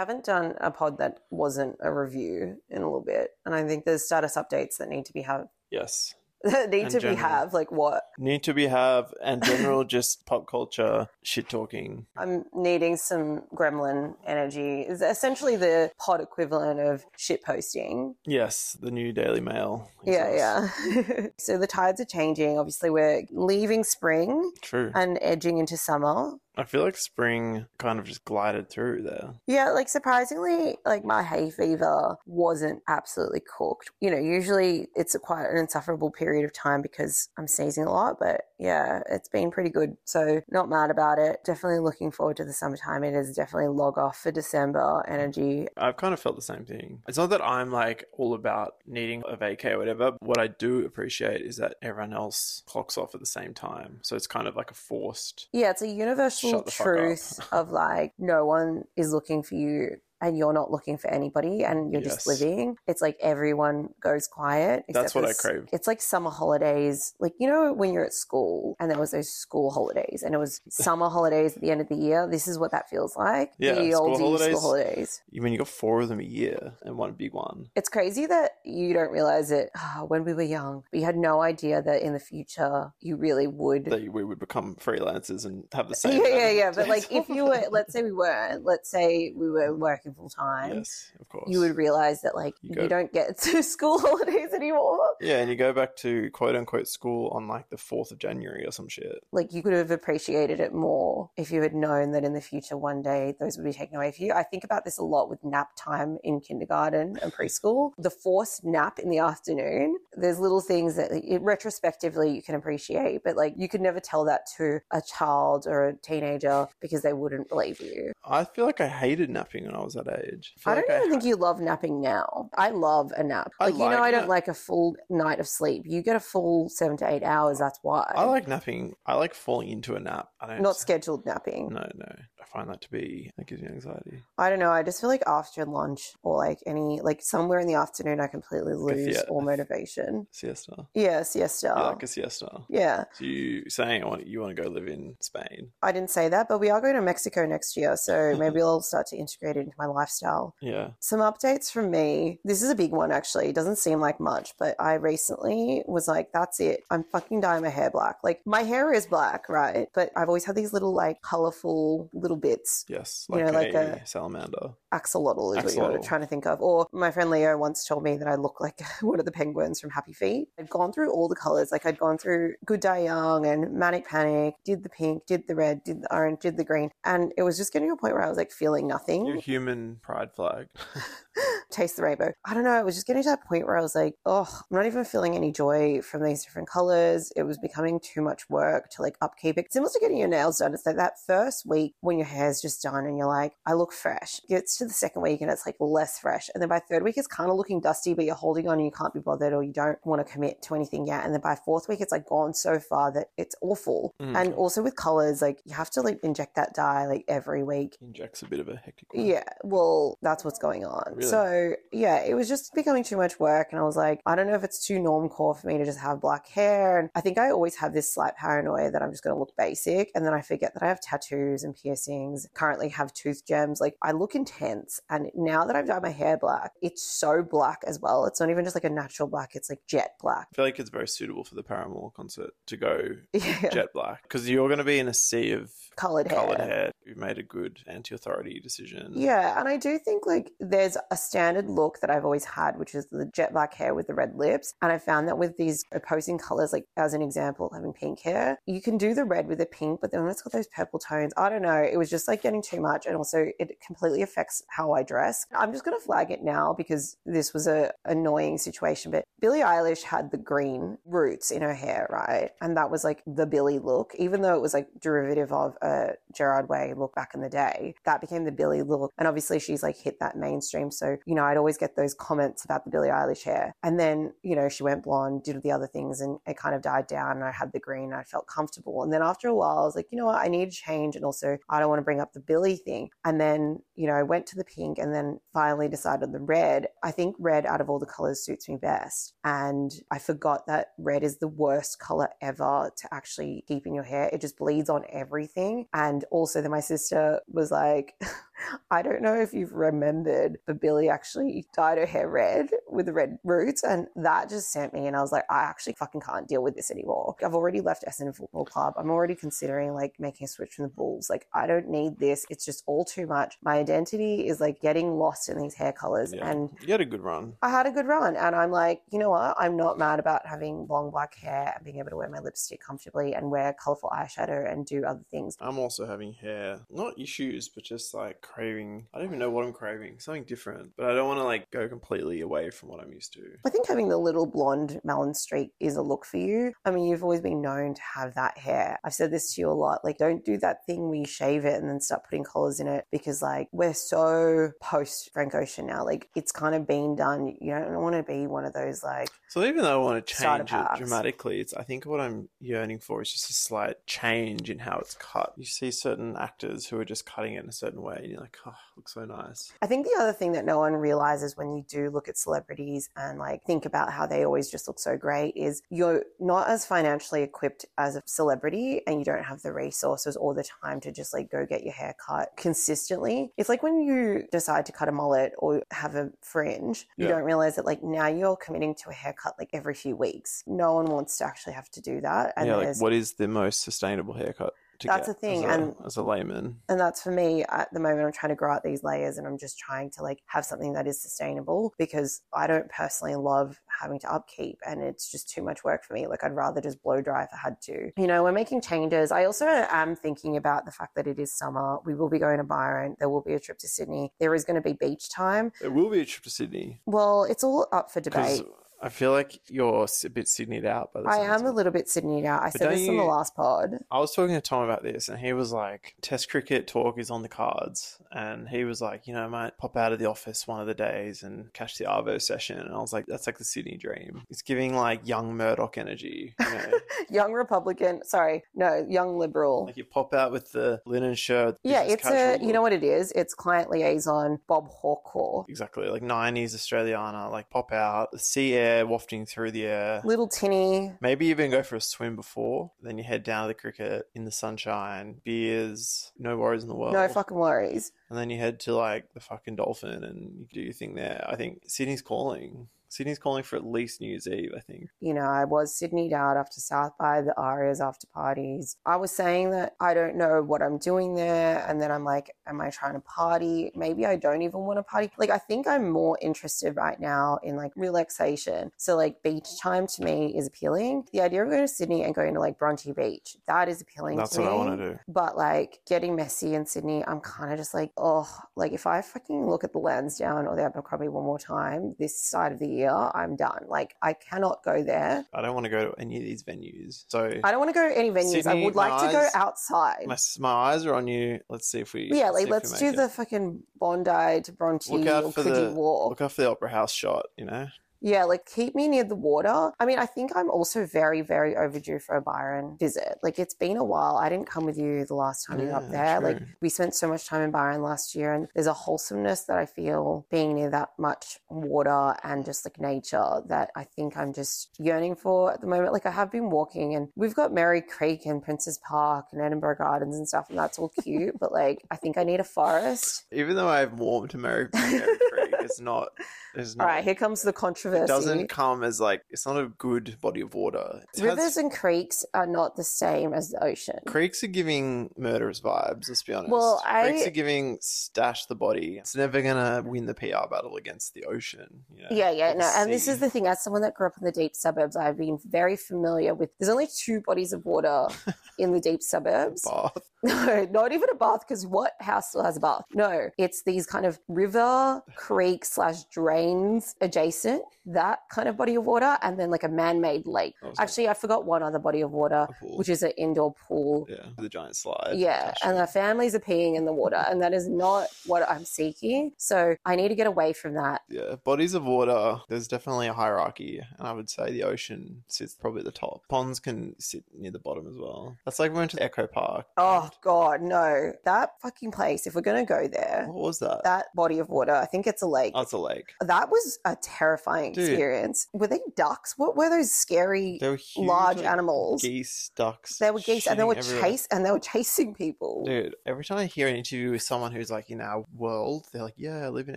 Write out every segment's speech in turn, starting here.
haven't done a pod that wasn't a review in a little bit, and I think there's status updates that need to be have Yes. that need And to be general. have like what Need to be have and general just pop culture shit talking. I'm needing some gremlin energy. Is essentially the pod equivalent of shit posting. Yes, the new Daily Mail. Yeah, exists. yeah. so the tides are changing. Obviously, we're leaving spring True. and edging into summer. I feel like spring kind of just glided through there. Yeah, like surprisingly, like my hay fever wasn't absolutely cooked. You know, usually it's a quite an insufferable period of time because I'm sneezing a lot, but yeah, it's been pretty good. So not mad about it. Definitely looking forward to the summertime. It is definitely log off for December energy. I've kind of felt the same thing. It's not that I'm like all about needing a vacay or whatever. What I do appreciate is that everyone else clocks off at the same time. So it's kind of like a forced. Yeah, it's a universal The truth of like no one is looking for you and you're not looking for anybody and you're just living. It's like everyone goes quiet. That's except what for I crave. It's like summer holidays. Like, you know, when you're at school and there was those school holidays and it was summer holidays at the end of the year. This is what that feels like. Yeah, the school old holidays. school holidays. You when you got four of them a year and one big one. It's crazy that you don't realize it ah, when we were young. We had no idea that in the future you really would That we would become freelancers and have the same. yeah, yeah, yeah. But like, if you were, let's say we weren't, let's say we were working full time, yes, of course, you would realize that like You you, don't get to school holidays anymore. Yeah, and you go back to quote unquote school on like the fourth of January or some shit. Like you could have appreciated it more if you had known that in the future one day those would be taken away from you. I think about this a lot with nap time in kindergarten and preschool. The forced nap in the afternoon. There's little things that it, retrospectively you can appreciate, but like you could never tell that to a child or a teenager because they wouldn't believe you. I feel like I hated napping when I was that age. feel I don't like even ha- think you love napping now. I love a nap. I Like, you know, like I don't nap. like a full night of sleep. You get a full seven to eight hours. That's why. I like napping. I like falling into a nap. I don't. not scheduled napping. No, no. Find that to be that gives me anxiety. I don't know. I just feel like after lunch or like any like somewhere in the afternoon, I completely lose thea- all motivation. Siesta. Yeah, siesta. You like a siesta. yeah, So you saying I want you want to go live in Spain? I didn't say that, but we are going to Mexico next year, so maybe I'll start to integrate it into my lifestyle. Yeah. Some updates from me. This is a big one, actually. It doesn't seem like much, but I recently was like, that's it. I'm fucking dyeing my hair black. Like, my hair is black, right? But I've always had these little, like, colorful little bits. Yes. You Like, know, like a, a- salamander. Axolotl is what you're trying to think of. Or my friend Leo once told me that I look like one of the penguins from Happy Feet. I'd gone through all the colors. Like, I'd gone through Good Dye Young and Manic Panic, did the pink, did the red, did the orange, did the green. And it was just getting to a point where I was like feeling nothing. Your human pride flag. taste the rainbow. I don't know. It was just getting to that point where I was like, oh, I'm not even feeling any joy from these different colors. It was becoming too much work to like upkeep it. Similar to getting your nails done. It's like that first week when your hair's just done and you're like, I look fresh. It Gets to the second week and it's like less fresh. And then by third week, it's kind of looking dusty, but you're holding on and you can't be bothered or you don't want to commit to anything yet. And then by fourth week, it's like gone so far that it's awful. Mm. And also with colors, like you have to like inject that dye like every week. Injects a bit of a hectic. one. Yeah, well, that's what's going on. Really? So, yeah, it was just becoming too much work. And I was like, I don't know if it's too normcore for me to just have black hair. And I think I always have this slight paranoia that I'm just going to look basic. And then I forget that I have tattoos and piercings, currently have tooth gems. Like, I look intense. And now that I've dyed my hair black, it's so black as well. It's not even just like a natural black, it's like jet black. I feel like it's very suitable for the Paramore concert to go Yeah. jet black because you're going to be in a sea of Colored hair. colored hair. You've made a good anti-authority decision. Yeah, and I do think like there's a standard look that I've always had, which is the jet black hair with the red lips. And I found that with these opposing colors, like as an example, having pink hair, you can do the red with the pink, but then when it's got those purple tones, I don't know, it was just like getting too much. And also, it completely affects how I dress. I'm just going to flag it now because this was a annoying situation. But Billie Eilish had the green roots in her hair, right? And that was like the Billie look, even though it was like derivative of a Gerard Way look back in the day. That became the Billie look. And obviously she's like hit that mainstream. So, you know, I'd always get those comments about the Billie Eilish hair. And then, you know, she went blonde, did the other things and it kind of died down and I had the green and I felt comfortable. And then after a while, I was like, you know what, I need to change. And also I don't want to bring up the Billie thing. And then, you know, I went to the pink and then finally decided the red. I think red out of all the colors suits me best. And I forgot that red is the worst color ever to actually keep in your hair. It just bleeds on everything. And also then my sister was like, I don't know if you've remembered, but Billie actually dyed her hair red with the red roots, and that just sent me. And I was like, I actually fucking can't deal with this anymore. I've already left Essendon Football Club. I'm already considering like making a switch from the Bulls. Like, I don't need this. It's just all too much. My identity is like getting lost in these hair colors, Yeah. and you had a good run. I had a good run, and I'm like, you know what? I'm not mad about having long black hair and being able to wear my lipstick comfortably and wear colorful eyeshadow and do other things. I'm also having hair, not issues, but just like craving. I don't even know what I'm craving. Something different, but I don't want to like go completely away from what I'm used to. I think having the little blonde melon streak is a look for you. I mean, you've always been known to have that hair. I've said this to you a lot. Like, don't do that thing where you shave it and then start putting collars in it because, like, we're so post Frank Ocean now. Like, it's kind of been done. You don't want to be one of those, like, So even though I want to change it dramatically, it's I think what I'm yearning for is just a slight change in how it's cut. You see certain actors who are just cutting it in a certain way, and you're like, oh, looks so nice. I think the other thing that no one realizes when you do look at celebrities and like think about how they always just look so great is you're not as financially equipped as a celebrity and you don't have the resources or the time to just like go get your hair cut consistently. It's like when you decide to cut a mullet or have a fringe, you Yeah. don't realize that like now you're committing to a haircut like every few weeks. No one wants to actually have to do that. And yeah, like what is the most sustainable haircut? To get? That's the thing, as a, and- as a layman, and that's for me at the moment i'm trying to grow out these layers and i'm just trying to like have something that is sustainable because i don't personally love having to upkeep and it's just too much work for me like i'd rather just blow dry if i had to you know we're making changes i also am thinking about the fact that it is summer we will be going to byron there will be a trip to sydney there is going to be beach time it will be a trip to Sydney well it's all up for debate I feel like you're a bit Sydneyed out by the i am a little bit Sydneyed out. i But said don't this on the you- last pod I was talking to Tom about this, and he was like, "Test cricket talk is on the cards," and he was like, "You know, I might pop out of the office one of the days and catch the Arvo session." And I was like, "That's like the Sydney dream. It's giving like young Murdoch energy." You know? young republican sorry no young liberal like you pop out with the linen shirt. Yeah, business it's a casual you know look. what it is? It's client liaison Bob Hawkecore. Exactly, like '90s Australiana, like pop out, the sea air wafting through the air. Little tinny. Maybe even go for a swim before. Then you head down to the cricket in the sunshine, beers, no worries in the world. No fucking worries. and then you head to like the fucking dolphin and you do your thing there. I think Sydney's calling. Sydney's calling for at least New Year's Eve, I think. You know, I was Sydneyed out after South by the Arias after parties. I was saying that I don't know what I'm doing there. And then I'm like, am I trying to party? Maybe I don't even want to party. Like, I think I'm more interested right now in like relaxation. So, like, beach time to me is appealing. The idea of going to Sydney and going to like Bronte Beach, that is appealing That's to what me. I want to do. But like getting messy in Sydney, I'm kind of just like, oh, like if I fucking look at the Lansdowne or the Abercrombie one more time this side of the year, I'm done. Like I cannot go there. I don't want to go to any of these venues. So I don't want to go to any venues. I would like my to go outside. my, my eyes are on you. Let's see if we. yeah, like let's do make the fucking Bondi to Bronte Look out or for Coogee the- Walk. Look after the Opera House shot, you know? Yeah, like keep me near the water. I mean, I think I'm also very, very overdue for a Byron visit. Like it's been a while. I didn't come with you the last time you were up Yeah, there. Like we spent so much time in Byron last year, and there's a wholesomeness that I feel being near that much water and just like nature that I think I'm just yearning for at the moment. Like I have been walking, and we've got Merri Creek and Princess Park and Edinburgh Gardens and stuff, and that's all cute. but like I think I need a forest. Even though I've warmed to Merri, Merri Creek, it's not. It's not All right, here comes the controversy. it doesn't come as like it's not a good body of water. It has- Rivers and creeks are not the same as the ocean. Creeks are giving murderous vibes. Let's be honest. Well, I- Creeks are giving stash the body. It's never gonna win the PR battle against the ocean. You know, Yeah, yeah, no. And this is the thing, as someone that grew up in the deep suburbs, I've been very familiar with there's only two bodies of water in the deep suburbs. bath. No, not even a bath, because what house still has a bath? No, it's these kind of river, creek slash drains adjacent, that kind of body of water, and then like a man made lake. Actually, I forgot one other body of water, which is an indoor pool. yeah, the giant slide. Yeah, and to the families are peeing in the water, and that is not what I'm seeking. So I need to get away from that. yeah, bodies of water. There's definitely a hierarchy, and I would say the ocean sits probably at the top. Ponds can sit near the bottom as well. That's like we went to Echo Park. Oh God, no! That fucking place. If we're gonna go there, what was that? that body of water, I think it's a lake. That's a lake. that was a terrifying Dude. experience. Were they ducks? What were those scary They were huge, large like, animals? Geese, ducks. They were geese and they were everywhere. chase and they were chasing people. Dude, every time I hear an interview with someone who's like in our world, they're like, "Yeah, I live in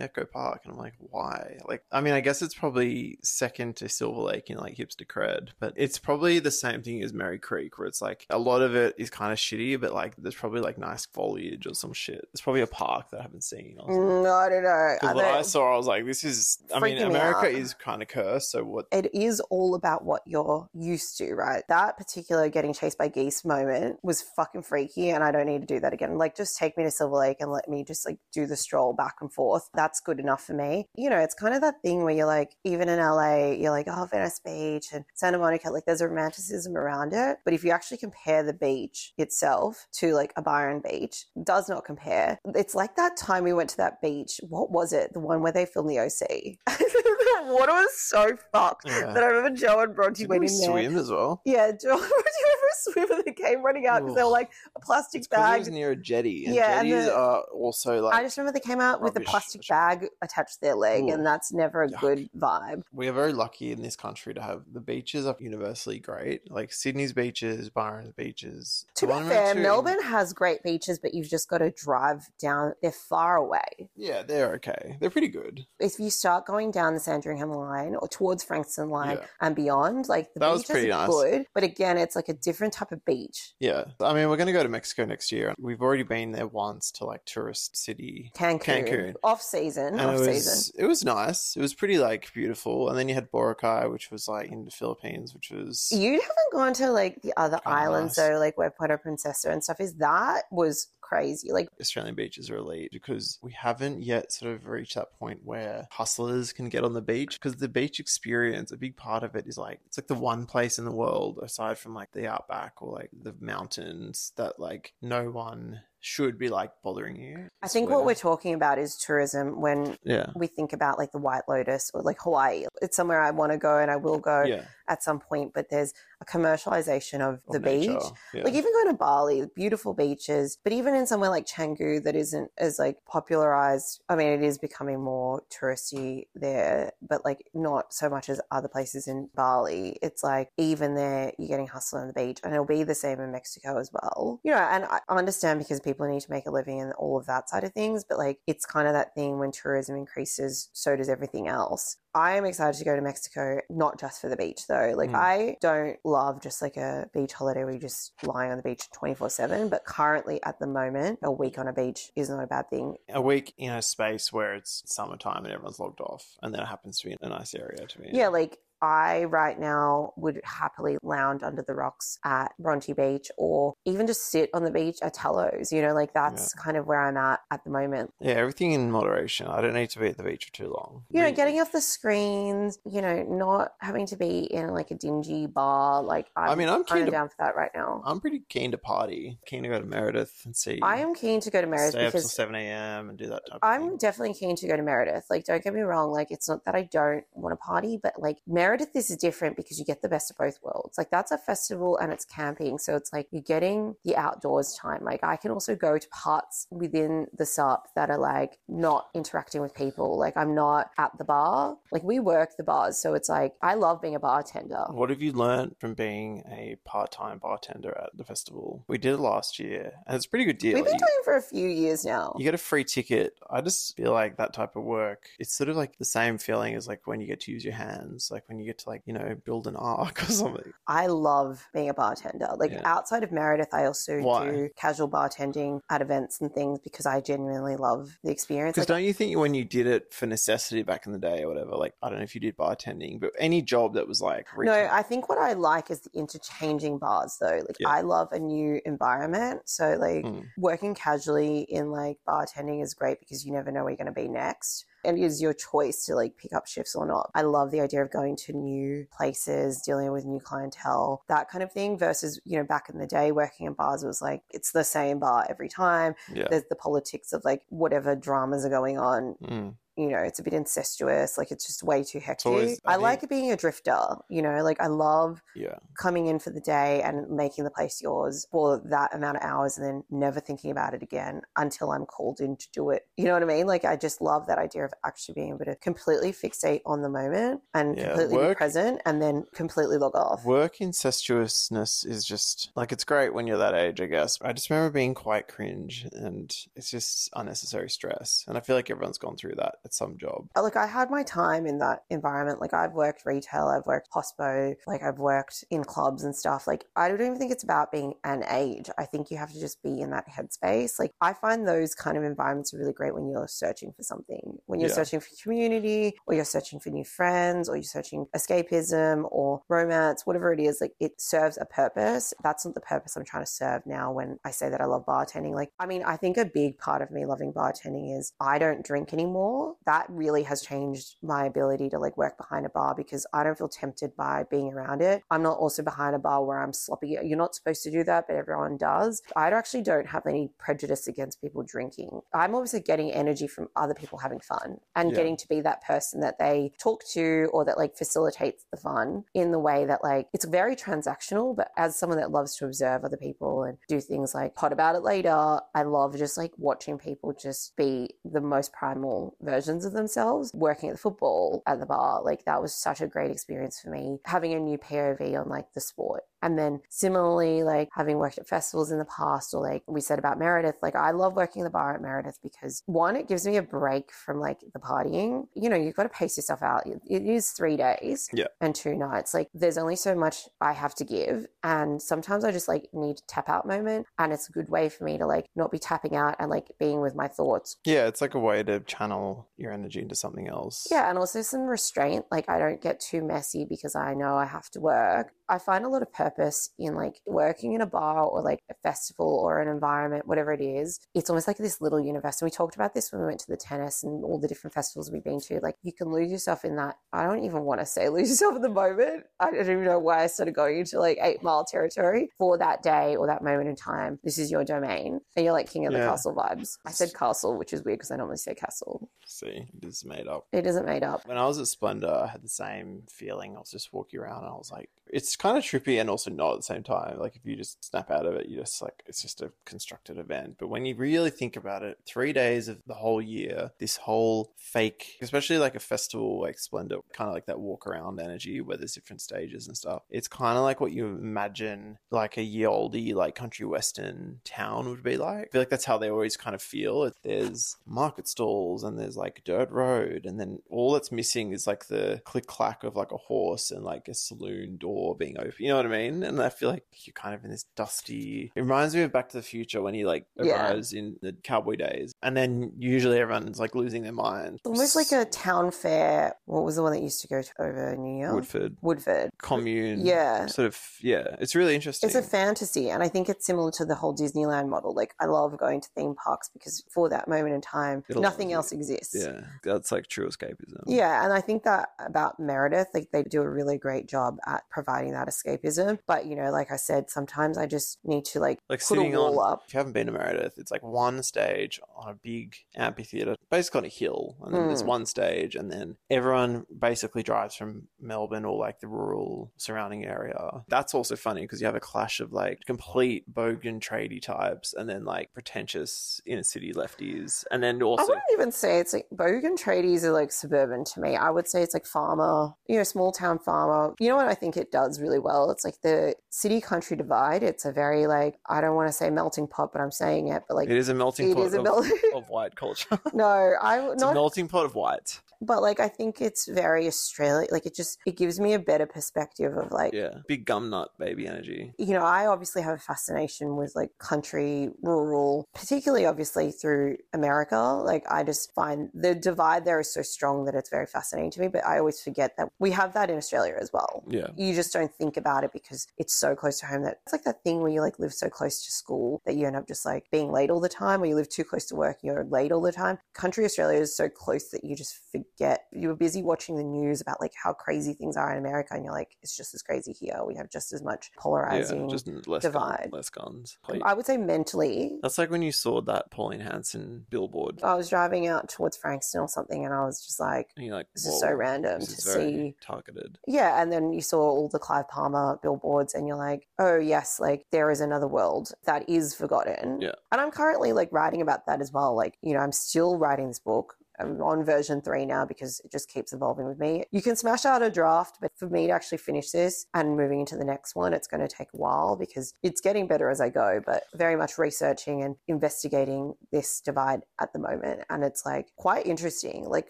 Echo Park," and I'm like, "Why?" Like, I mean, I guess it's probably second to Silver Lake in like hipster cred, but it's probably the same thing as Merri Creek, where it's like a lot of it is kind of shitty, but like there's probably like nice foliage or some shit. It's probably a park that I haven't seen. something. Mm, I don't know. Because I don't- saw, I was like, "This is." I mean, America is kind of cursed. So what? it is all about what you're used to, right? That particular getting chased by geese moment was fucking freaky, and I don't need to do that again. Like, just take me to Silver Lake and let me just like do the stroll back and forth. That's good enough for me. You know, it's kind of that thing where you're like, even in LA, you're like, oh, Venice Beach and Santa Monica, like there's a romanticism around it. But if you actually compare the beach itself to like a Byron Beach, it does not compare. It's like that time we went to that beach. What was it? The one where they filmed the OC. the water was so fucked Yeah. that I remember Joe and Bronte Didn't went we in there. swim as well? Yeah, Joe and Bronte went for a swim and they came running out because they were like a plastic It's 'cause it was near a jetty, and Yeah, and the- are also like I just remember they came out with a plastic bag attached to their leg, Ooh. and that's never a Yuck. good vibe. we are very lucky in this country to have the beaches are universally great. Like Sydney's beaches, Byron's beaches. To be fair, Melbourne has great beaches, but you've just got to drive down. They're far away. Yeah, they're okay. They're pretty good. If you start going down the Sandringham line or towards Frankston line Yeah. and beyond, like the That was beaches pretty nice. good. But again, it's like a different type of beach. Yeah. I mean, we're going to go to Mexico next year. We've already been there once to like tourist city. Cancun, Cancun. off season, And off it was season. it was nice. It was pretty like beautiful. And then you had Boracay, which was like in the Philippines, which was You haven't gone to like the other islands nice. though, like where Puerto Princesa and stuff is. That was crazy. Like Australian beaches are elite because we haven't yet sort of reached that point where hustlers can get on the beach because the beach experience, a big part of it is like it's like the one place in the world aside from like the outback or like the mountains that like no one should be like bothering you. I think what we're talking about is tourism when yeah. we think about like the White Lotus or like Hawaii. It's somewhere I want to go and I will go Yeah. At some point, but there's a commercialization of the of beach. Yeah. Like even going to Bali, beautiful beaches, but even in somewhere like Canggu that isn't as like popularized. I mean, it is becoming more touristy there, but like not so much as other places in Bali. It's like even there, you're getting hustled on the beach, and it'll be the same in Mexico as well. You know, and I understand because people need to make a living and all of that side of things, but like it's kind of that thing when tourism increases, so does everything else. I am excited to go to Mexico, not just for the beach though. Like Mm. I don't love just like a beach holiday where you just lying on the beach 24 7. But currently at the moment, a week on a beach is not a bad thing. a week in a space where it's summertime and everyone's logged off, and then it happens to be a nice area to be. Yeah, like I right now would happily lounge under the rocks at Bronte Beach or even just sit on the beach at Tello's. You know, like that's kind of where I'm at at the moment. Yeah, everything in moderation. I don't need to be at the beach for too long. You know, getting off the screens, you know, not having to be in like a dingy bar. Like I'm, I mean, I'm keen to. down for that right now. I'm pretty keen to party. Keen to go to Meredith and see. I am keen to go to Meredith stay up till because seven a.m. and do that type I'm thing. definitely keen to go to Meredith. Like, don't get me wrong. Like, it's not that I don't want to party, but like Meredith is different because you get the best of both worlds. Like, that's a festival and it's camping. So it's like you're getting the outdoors time. Like, I can also go to parts within the SUP that are like not interacting with people. Like, I'm not at the bar. Like, we work the bars. So it's like, I love being a bartender. What have you learned from being a part-time bartender at the festival? We did it last year, and it's a pretty good deal. We've been You- doing it for a few years now. you get a free ticket. I just feel like that type of work, it's sort of like the same feeling as like when you get to use your hands, like when you get to like, you know, build an arc or something. I love being a bartender. Like Yeah. outside of Meredith, I also Why? do casual bartending at events and things because I genuinely love the experience. Because Like, don't you think when you did it for necessity back in the day or whatever, like, I don't know if you did bartending, but any job that was like, no, I think what I like is the interchanging bars though. Like Yeah. I love a new environment. So like Mm. working casually in like bartending is great because you never know where you're going to be next. And it is your choice to like pick up shifts or not. I love the idea of going to new places, dealing with new clientele, that kind of thing. Versus, you know, back in the day working in bars, was like it's the same bar every time. yeah. there's the politics of like whatever dramas are going on. Mm. You know, it's a bit incestuous. Like it's just way too hectic. always- I I, like being a drifter, you know, like I love Yeah. coming in for the day and making the place yours for that amount of hours and then never thinking about it again until I'm called in to do it. You know what I mean? Like I just love that idea of actually being able to completely fixate on the moment and Yeah, completely be present and then completely log off. Work incestuousness is just like it's great when you're that age, I guess. I just remember being quite cringe and it's just unnecessary stress. And I feel like everyone's gone through that at some job. Like I had my time in that environment. Like I've worked retail, I've worked hospo, like I've worked in clubs and stuff. Like I don't even think it's about being an age. I think you have to just be in that headspace. Like I find those kind of environments are really great when you're searching for something. When you're Yeah. searching for community or you're searching for new friends or you're searching escapism or romance, whatever it is, like it serves a purpose. That's not the purpose I'm trying to serve now when I say that I love bartending. Like I mean, I think a big part of me loving bartending is I don't drink anymore. That really has changed my ability to like work behind a bar because I don't feel tempted by being around it. I'm not also behind a bar where I'm sloppy. You're not supposed to do that, but everyone does. I actually don't have any prejudice against people drinking. I'm obviously getting energy from other people having fun and Yeah. getting to be that person that they talk to or that like facilitates the fun in the way that like it's very transactional, but as someone that loves to observe other people and do things like pot about it later, I love just like watching people just be the most primal versions of themselves, working at the football at the bar. Like that was such a great experience for me, having a new POV on like the sport. And then similarly, like having worked at festivals in the past, or like we said about Meredith, like I love working the bar at Meredith because one, it gives me a break from like the partying. You know, you've got to pace yourself out. It is three days Yeah. and two nights. Like there's only so much I have to give. And sometimes I just like need a tap out moment. And it's a good way for me to like not be tapping out and like being with my thoughts. Yeah, it's like a way to channel your energy into something else. Yeah, and also some restraint. Like I don't get too messy because I know I have to work. I find a lot of purpose in like working in a bar or like a festival or an environment, whatever it is. It's almost like this little universe. And we talked about this when we went to the tennis and all the different festivals we've been to. Like you can lose yourself in that. I don't even want to say lose yourself in the moment. I don't even know why I started going into like eight mile territory for that day or that moment in time. This is your domain. And you're like king of the castle vibes. I said castle, which is weird because I normally say castle. See, it is made up. It isn't made up. When I was at Splendour, I had the same feeling. I was just walking around and I was like, it's kind of trippy and also not at the same time. Like, if you just snap out of it, you just like, it's just a constructed event. But when you really think about it, three days of the whole year, this whole fake, especially like a festival like Splendour, kind of like that walk around energy where there's different stages and stuff. It's kind of like what you imagine like a year oldie, like country western town would be like. I feel like that's how they always kind of feel. There's market stalls and there's like dirt road, and then all that's missing is like the click clack of like a horse and like a saloon door being open. You know what I mean? And I feel like you're kind of in this dusty. It reminds me of Back to the Future when he like Yeah. arrives in the cowboy days, and then usually everyone's like losing their mind. Almost like a town fair. What was the one that used to go to over New York? Woodford Woodford. commune. Yeah. sort of. Yeah, it's really interesting. It's a fantasy, and I think it's similar to the whole Disneyland model. Like, I love going to theme parks because for that moment in time, It'll- nothing else exists. yeah, that's like true escapism. Yeah, and I think that about Meredith, like they do a really great job at providing that escapism. But you know, like I said, sometimes I just need to like, like put a sitting wall on up. if you haven't been to meredith it's like one stage on a big amphitheater basically on a hill and then there's Mm. one stage and then everyone basically drives from melbourne or like the rural surrounding area that's also funny because you have a clash of like complete bogan tradie types and then like pretentious inner city lefties and then also I wouldn't even say it's like bogan tradies are like suburban to me. I would say it's like farmer, you know, small town farmer. You know what I think it does really well? It's like the city country divide. It's a very like I don't want to say melting pot, but I'm saying it. But like it is a melting it pot is a of, melting. of white culture no, I it's a not. melting pot of white but like I think it's very Australian. Like it just it gives me a better perspective of like yeah big gum nut baby energy you know, I obviously have a fascination with like country, rural, particularly obviously through America. Like, I just find the divide there is so strong that it's very fascinating to me. But I always forget that we have that in Australia as well. yeah You just don't think about it because it's so close to home that it's like that thing where you like live so close to school that you end up just like being late all the time, or you live too close to work, you're late all the time. Country Australia is so close that you just forget get you were busy watching the news about like how crazy things are in America, and you're like, it's just as crazy here. We have just as much polarizing. Yeah, just less divide. Guns, less guns. Like, I would say mentally. that's like when you saw that Pauline Hanson billboard. I was driving out towards Frankston or something, and I was just like, and you're like, this is so random to see. targeted. Yeah, and then you saw all the Clive Palmer billboards, and you're like, oh, yes, like there is another world that is forgotten. Yeah. And I'm currently like writing about that as well. Like, you know, I'm still writing this book. I'm on version three now because it just keeps evolving with me. You can smash out a draft, but for me to actually finish this and moving into the next one, it's going to take a while because it's getting better as I go, but very much researching and investigating this divide at the moment. And it's like quite interesting, like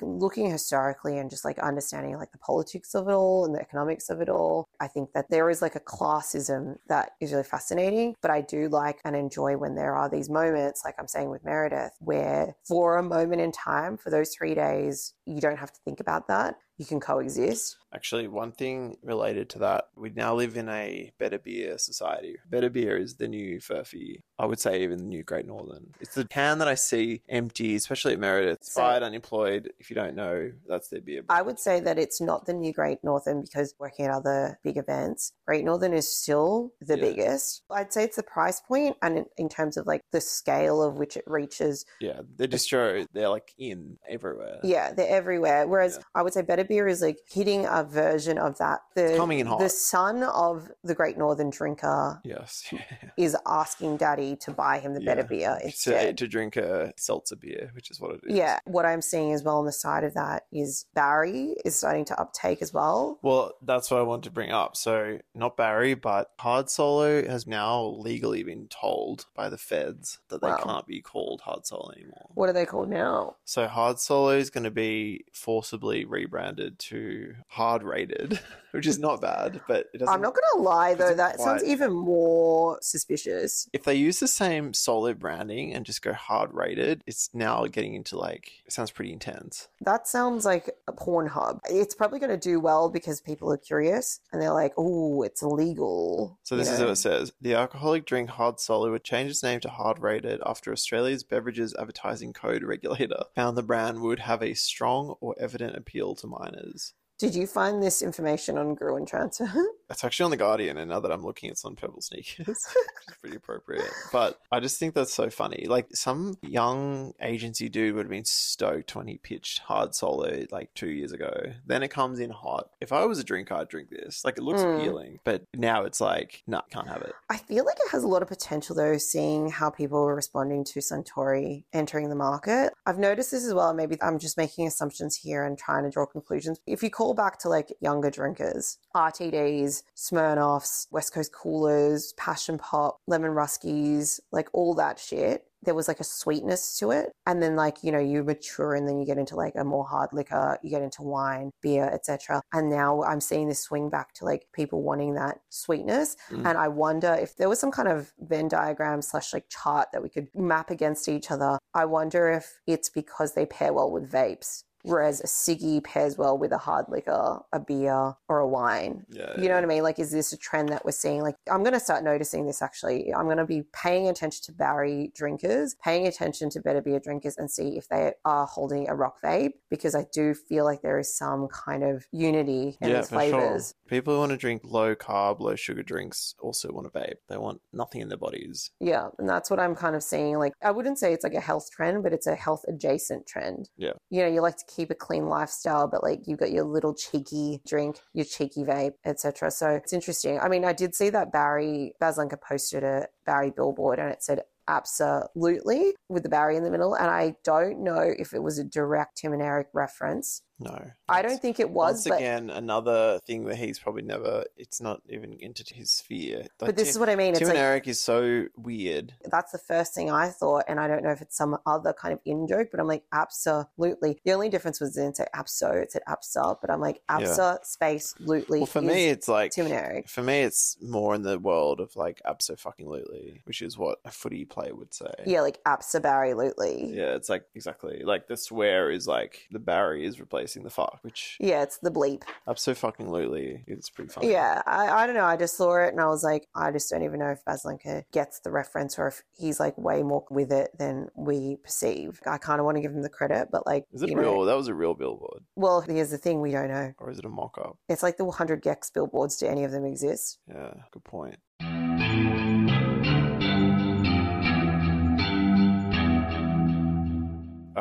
looking historically and just like understanding like the politics of it all and the economics of it all. I think that there is like a classism that is really fascinating, but I do like and enjoy when there are these moments, like I'm saying with Meredith, where for a moment in time, for those three days, you don't have to think about that. You can coexist. Actually, one thing related to that, we now live in a better beer society. Better beer is the new Furphy. I would say even the new Great Northern. It's the can that I see empty, especially at Meredith. So- Inspired, unemployed. If you don't know, that's their beer. I would say that it's not the new Great Northern because working at other big events, Great Northern is still the Yeah. biggest. I'd say it's the price point and in, in terms of like the scale of which it reaches. yeah, the distro, they're like in everywhere. Yeah, they're everywhere. Whereas Yeah. I would say Better Beer is like hitting a version of that. The, coming in hot. The son of the Great Northern drinker Yes. is asking daddy to buy him the Yeah. Better Beer to, instead. to drink a seltzer beer, which is what it is. Yeah, what I'm seeing as well on the side of that is Barry is starting to uptake as well. Well, that's what I wanted to bring up. So, not Barry, but Hard Solo has now legally been told by the feds that they Wow. can't be called Hard Solo anymore. What are they called now? So, Hard Solo is going to be forcibly rebranded to Hard Rated, which is not bad, but it doesn't. I'm not going to lie though, that sounds even more suspicious. If they use the same solid branding and just go hard rated, it's now getting into like, it sounds pretty intense. That sounds like a porn hub. It's probably going to do well because people are curious and they're like, oh, it's illegal. So you this is know? what it says. The alcoholic drink Hard Solo would change its name to Hard Rated after Australia's Beverages Advertising Code regulator found the brand would have a strong or evident appeal to minors. Did you find this information on Gruen Transfer? That's actually on The Guardian, and now that I'm looking, it's on Pebble Sneakers, is pretty appropriate. But I just think that's so funny. Like, some young agency dude would have been stoked when he pitched Hard Solo like two years ago. Then it comes in hot. If I was a drinker, I'd drink this. Like, it looks Mm. appealing. But now it's like, nah, can't have it. I feel like it has a lot of potential though, seeing how people are responding to Suntory entering the market. I've noticed this as well. Maybe I'm just making assumptions here and trying to draw conclusions. If you call back to like younger drinkers, RTDs, Smirnoffs, West Coast Coolers, Passion Pop, Lemon Ruskis, like all that shit. There was like a sweetness to it. And then like, you know, you mature and then you get into like a more hard liquor, you get into wine, beer, etc. And now I'm seeing this swing back to like people wanting that sweetness. Mm. And I wonder if there was some kind of Venn diagram slash like chart that we could map against each other. I wonder if it's because they pair well with vapes. Whereas a ciggy pairs well with a hard liquor, a beer, or a wine. Yeah. You know what I mean? Like, is this a trend that we're seeing? Like, I'm going to start noticing this actually. I'm going to be paying attention to Barry drinkers, paying attention to better beer drinkers, and see if they are holding a rock vape because I do feel like there is some kind of unity in yeah, these for sure. flavors. People who want to drink low carb, low sugar drinks also want to vape. They want nothing in their bodies. Yeah, and that's what I'm kind of seeing. Like, I wouldn't say it's like a health trend, but it's a health adjacent trend. Yeah. You know, you like to keep a clean lifestyle, but like you've got your little cheeky drink, your cheeky vape, etc. So it's interesting. I mean, I did see that Barry Baslenka posted a Barry billboard and it said absolutely with the Barry in the middle. And I don't know if it was a direct Tim and Eric reference. No. I don't think it was, Once but again, another thing that he's probably never, it's not even into his sphere. Like, but this Tim, is what I mean. It's Tim like Eric is so weird. that's the first thing I thought, and I don't know if it's some other kind of in joke, but I'm like, absolutely. The only difference was didn't say abso, it said absa, but I'm like, Yeah. absa space lootly. Well, for me, it's like, Tim and Eric. for me, it's more in the world of like abso fucking lutely, which is what a footy player would say. Yeah, like absa Barry lootly. Yeah, it's like exactly like the swear is like the Barry is replaced replacing the fuck, which Yeah, it's the bleep. up so fucking absolutely it's pretty funny. Yeah, I, I don't know. I just saw it and I was like, I just don't even know if Baslenka gets the reference or if he's like way more with it than we perceive. I kind of want to give him the credit, but like, Is it real? know- That was a real billboard, well, here's the thing: we don't know. or is it a mock-up? It's like the 100 Gecs billboards. Do any of them exist? Yeah, good point.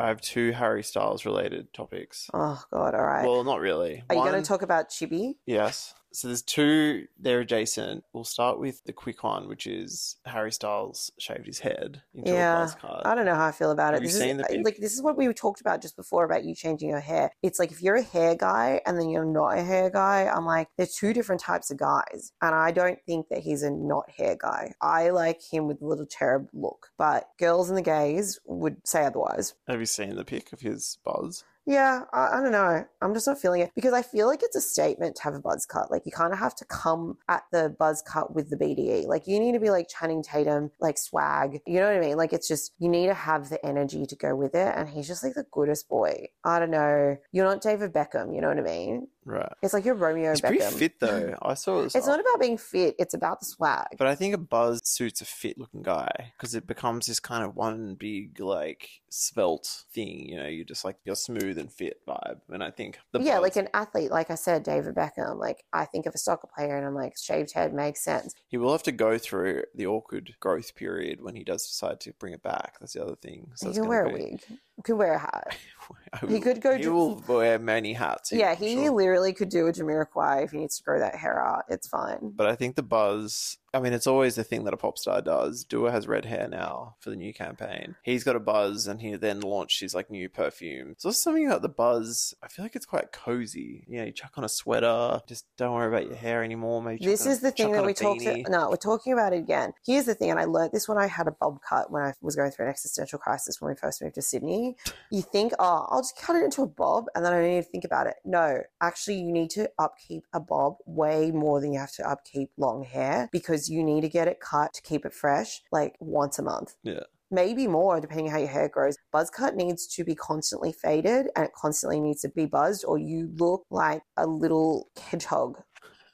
I have two Harry Styles related topics. Oh God! All right. Well, not really. Are you going to talk about CIBI? Yes. So there's two. They're adjacent. We'll start with the quick one, which is Harry Styles shaved his head into Yeah, a buzz cut. I don't know how I feel about Have it. you This seen is, the uh, pic? like this is what we talked about just before about you changing your hair. It's like if you're a hair guy and then you're not a hair guy, I'm like they're two different types of guys, and I don't think that he's a not hair guy. I like him with the little cherub look, but girls and the gays would say otherwise. Have you seen the pic of his buzz? Yeah, I, I don't know. I'm just not feeling it because I feel like it's a statement to have a buzz cut. Like you kind of have to come at the buzz cut with the BDE. Like you need to be like Channing Tatum, like swag. You know what I mean? Like it's just you need to have the energy to go with it. And he's just like the goodest boy. I don't know. You're not David Beckham. You know what I mean? Right. It's like you're Romeo He's Beckham. pretty fit though. I saw it. It's not about being fit. It's about the swag. But I think a buzz suits a fit looking guy because it becomes this kind of one big, like, svelte thing. You know, you're just like, you're smooth and fit vibe. And I think the yeah, buzz- like an athlete, like I said, David Beckham. Like I think of a soccer player, and I'm like, shaved head makes sense. he will have to go through the awkward growth period when he does decide to bring it back. That's the other thing. So he can wear a wig. He could wear a hat. I He could go He will wear many hats. Yeah, I'm he sure. literally could do a Jamiroquai if he needs to grow that hair out. It's fine. But I think the buzz. I mean, it's always the thing that a pop star does. Dua has red hair now for the new campaign. He's got a buzz, and he then launched his like new perfume. So there's something about the buzz. I feel like it's quite cozy. You know, you chuck on a sweater. Just don't worry about your hair anymore. Maybe This on a- is the thing that we talked. No, we're talking about it again. Here's the thing, and I learned this when I had a bob cut when I was going through an existential crisis when we first moved to Sydney. You think, oh, I'll just cut it into a bob, and then I don't need to think about it. No, actually, you need to upkeep a bob way more than you have to upkeep long hair because you need to get it cut to keep it fresh, like once a month. Yeah. maybe more depending on how your hair grows. Buzz cut needs to be constantly faded and it constantly needs to be buzzed, or you look like a little hedgehog.